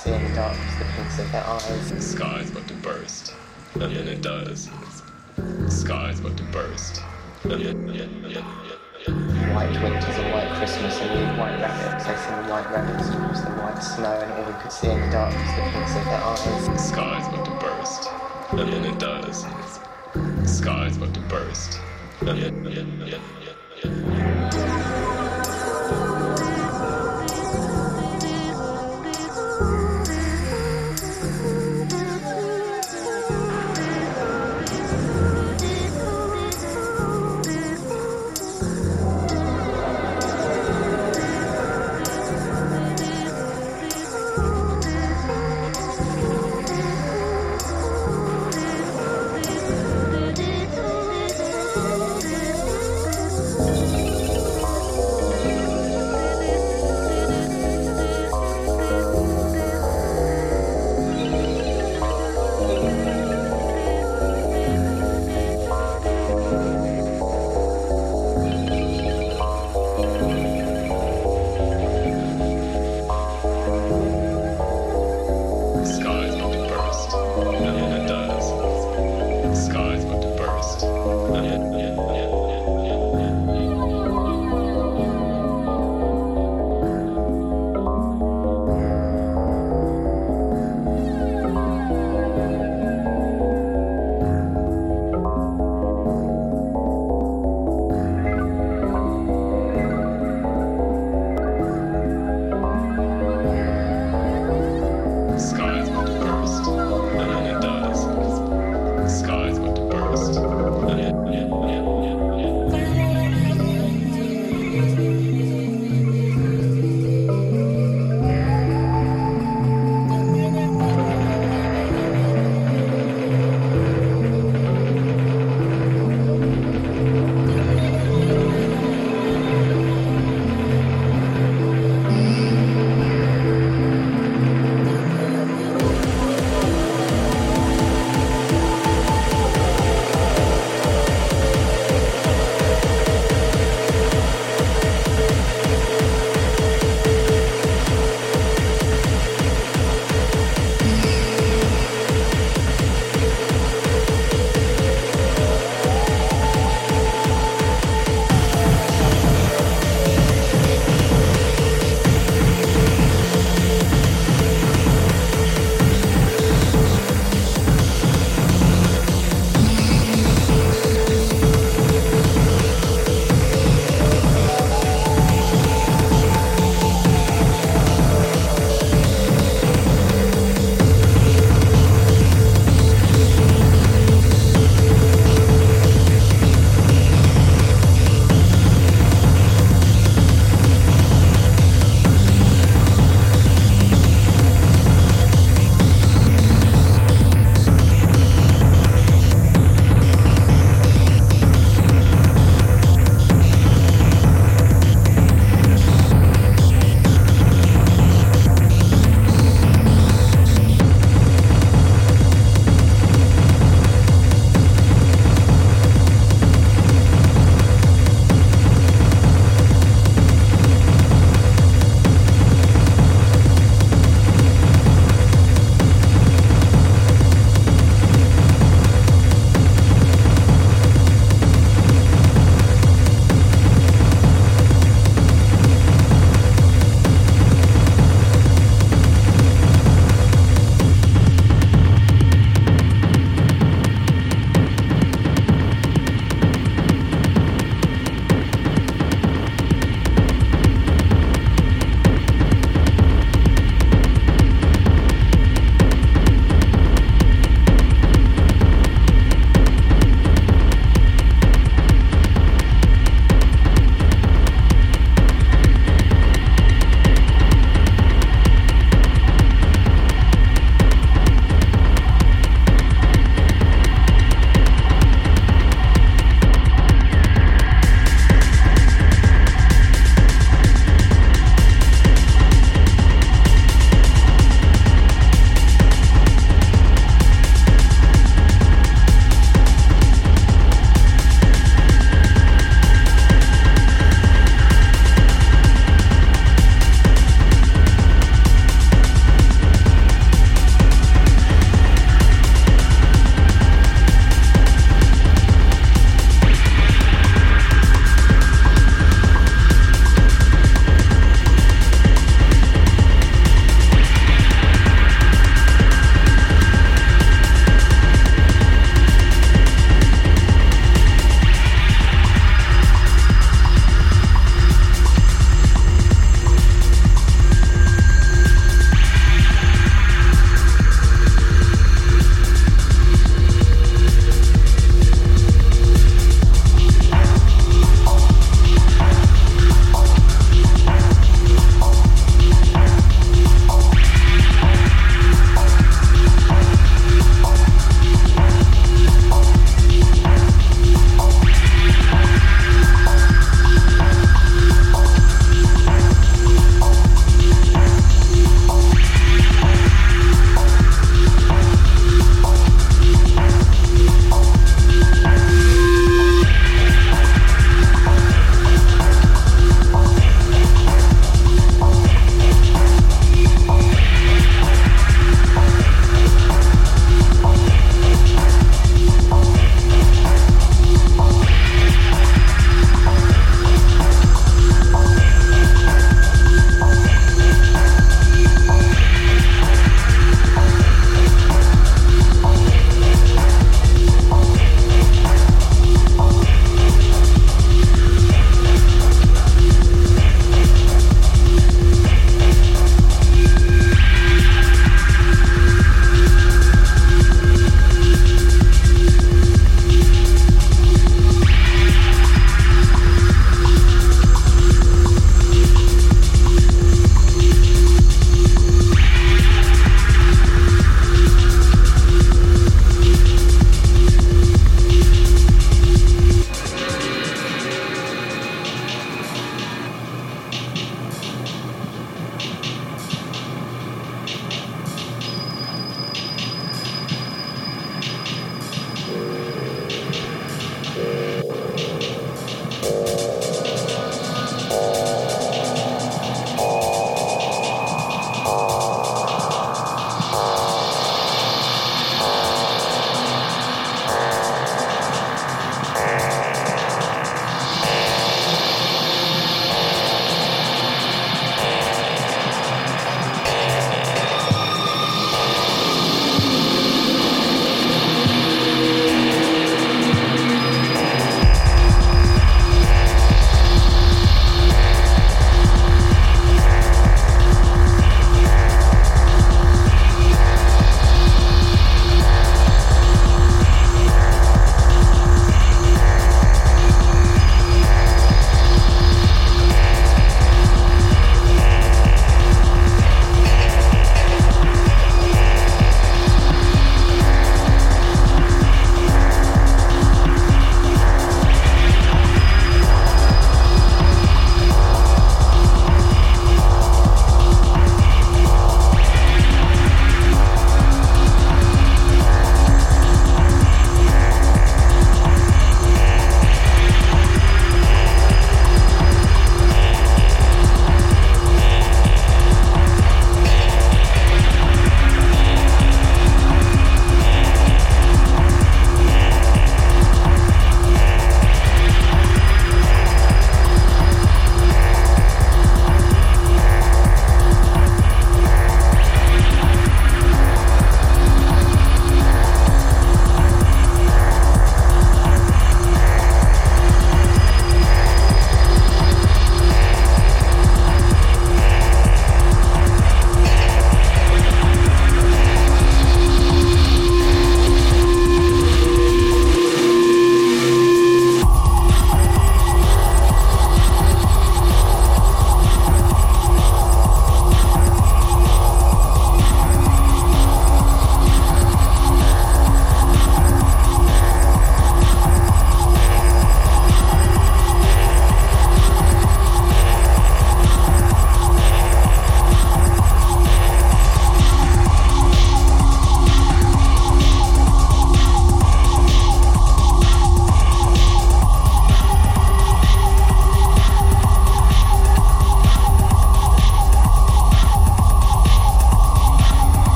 see in the pinks of their eyes.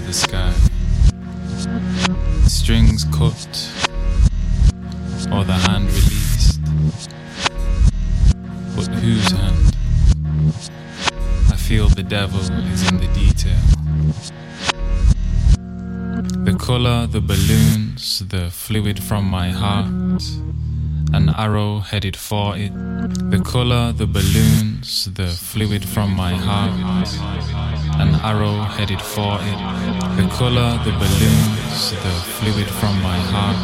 The sky. Strings cut, or the hand released. But whose hand? I feel the devil is in the detail. The color, the balloons, the fluid from my heart, an arrow headed for it. The color, the balloons, the fluid from my heart, an arrow headed for it. The color, the balloons, the fluid from my heart,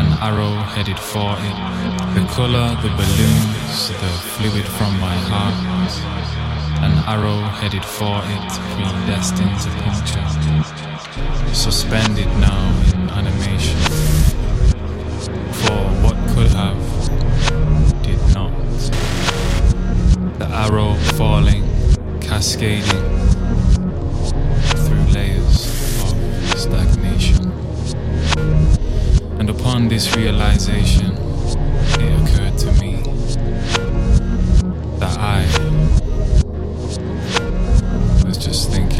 an arrow headed for it. The color, the balloons, the fluid from my heart, an arrow headed for it, predestined to puncture suspended now in animation. For arrow falling, cascading through layers of stagnation. And upon this realization, it occurred to me that I was just thinking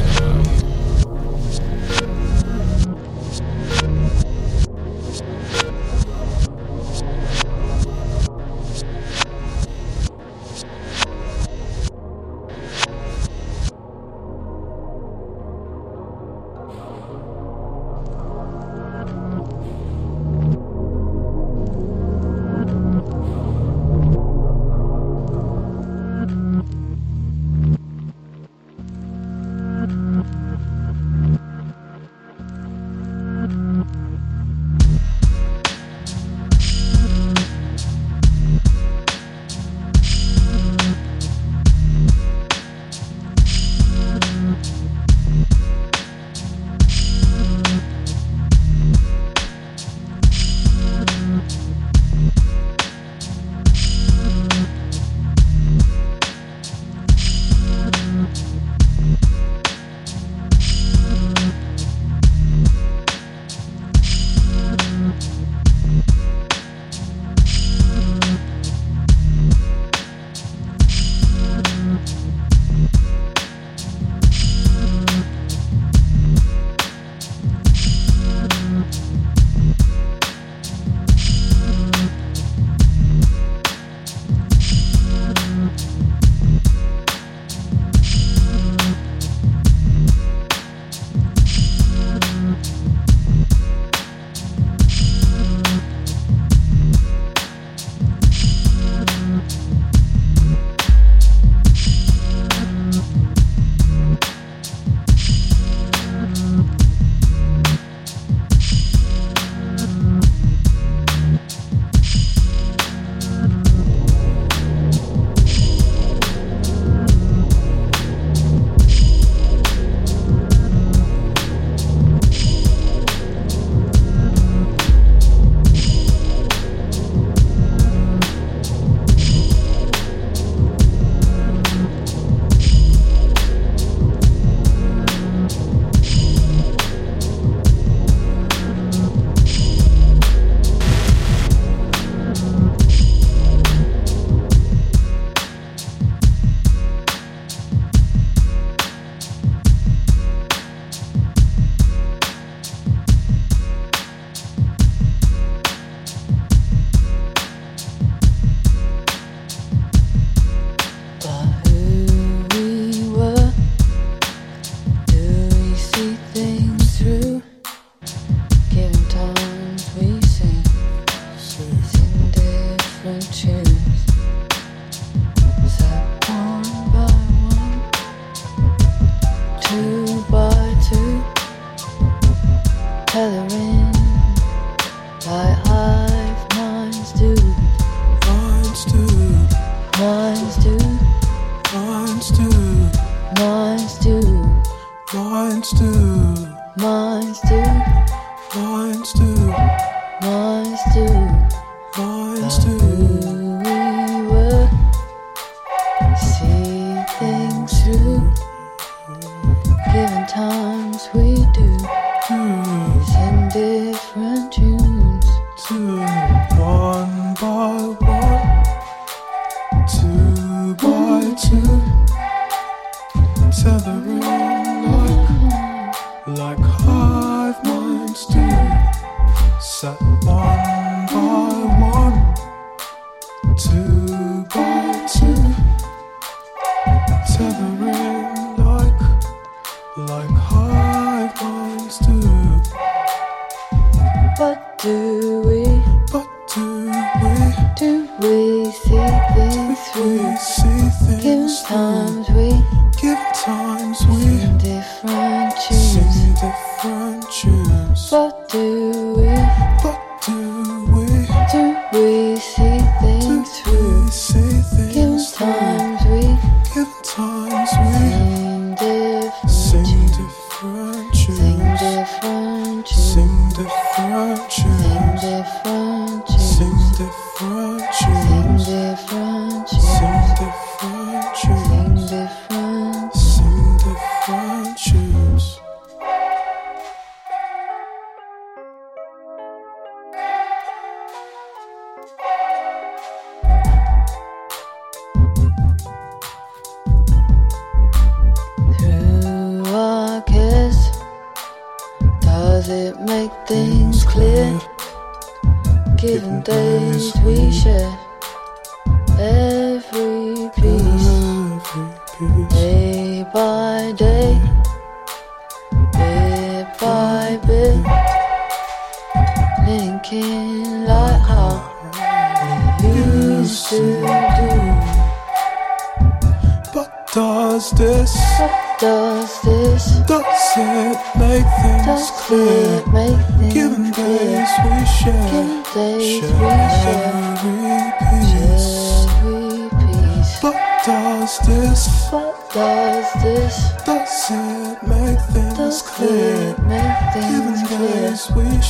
Given times we do. Sing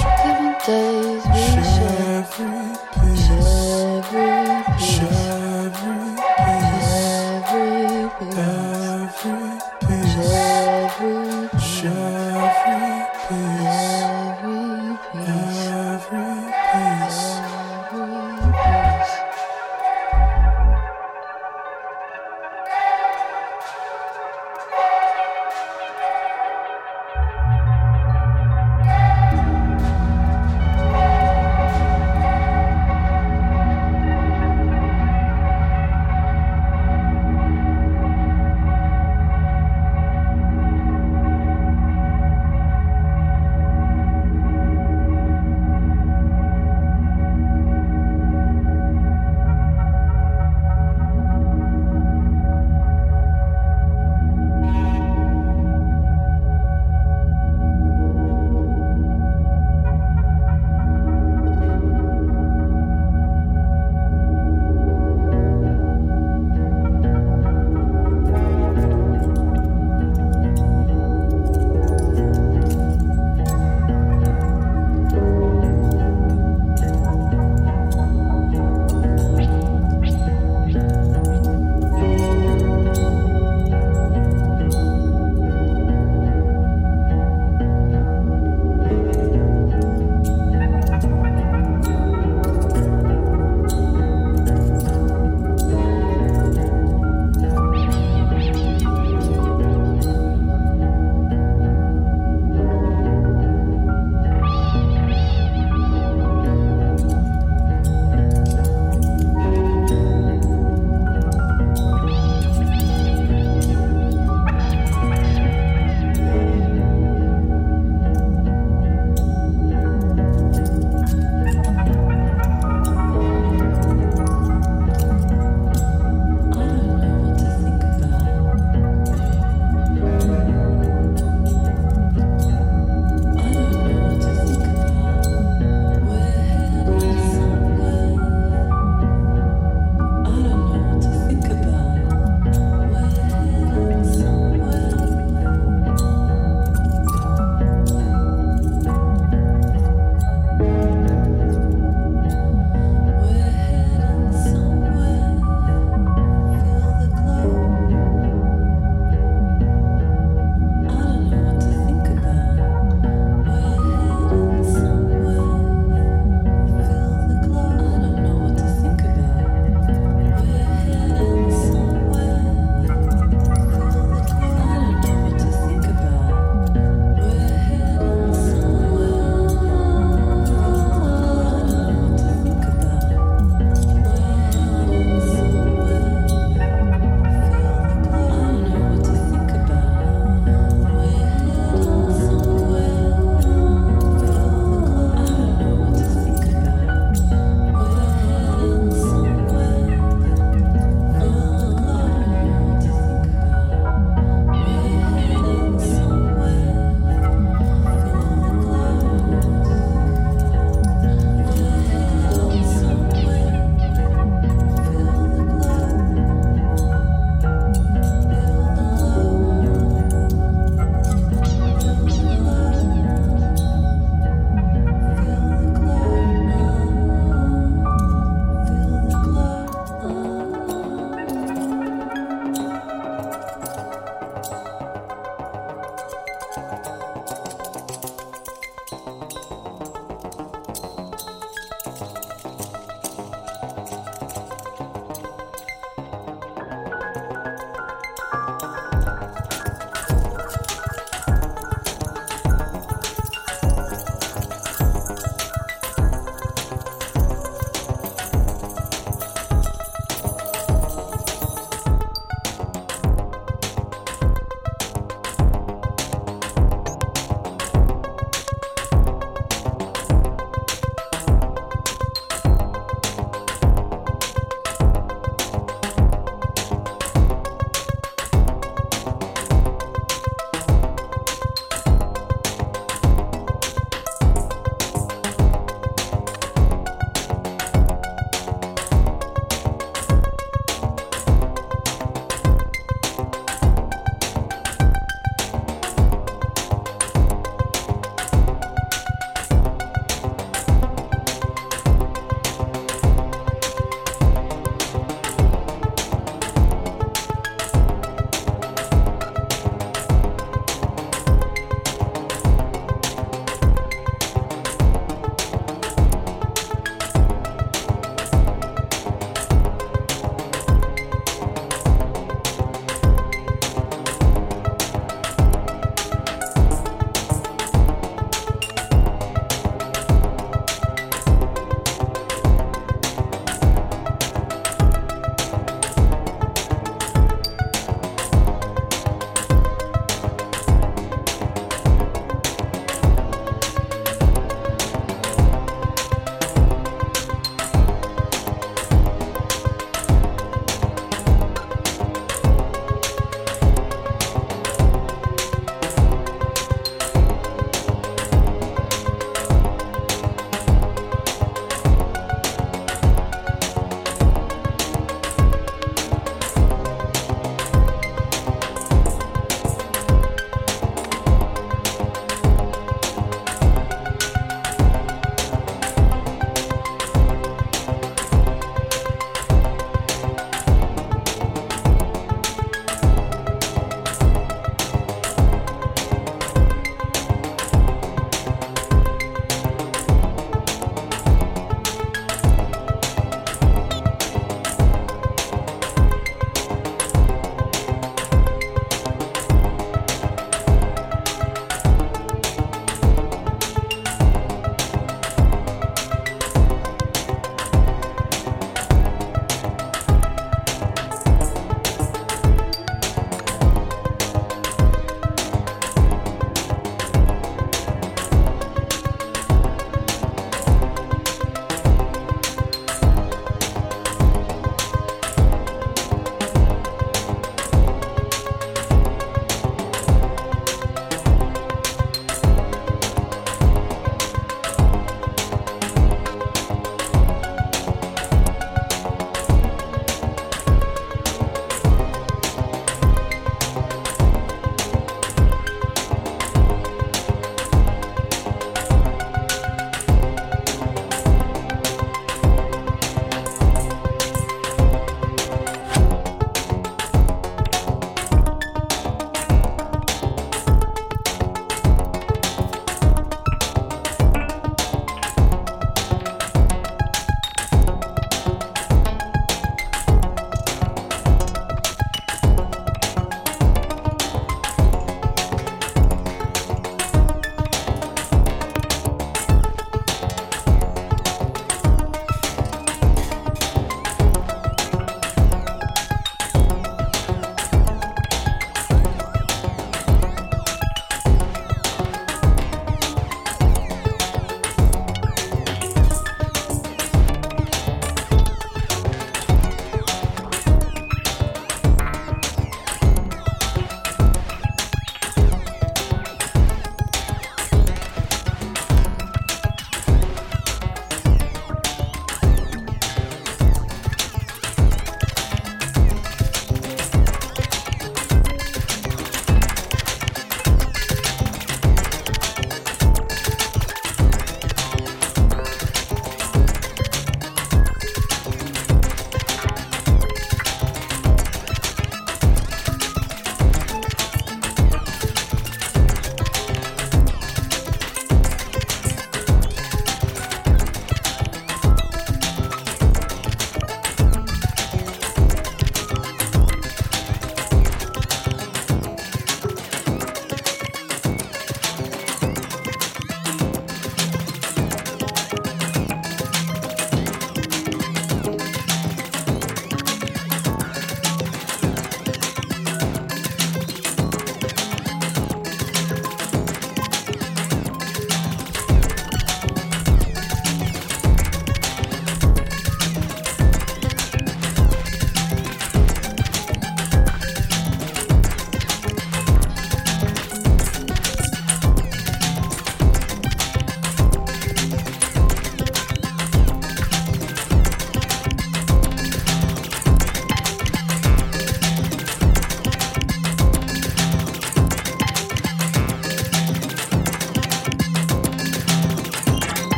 Given days we share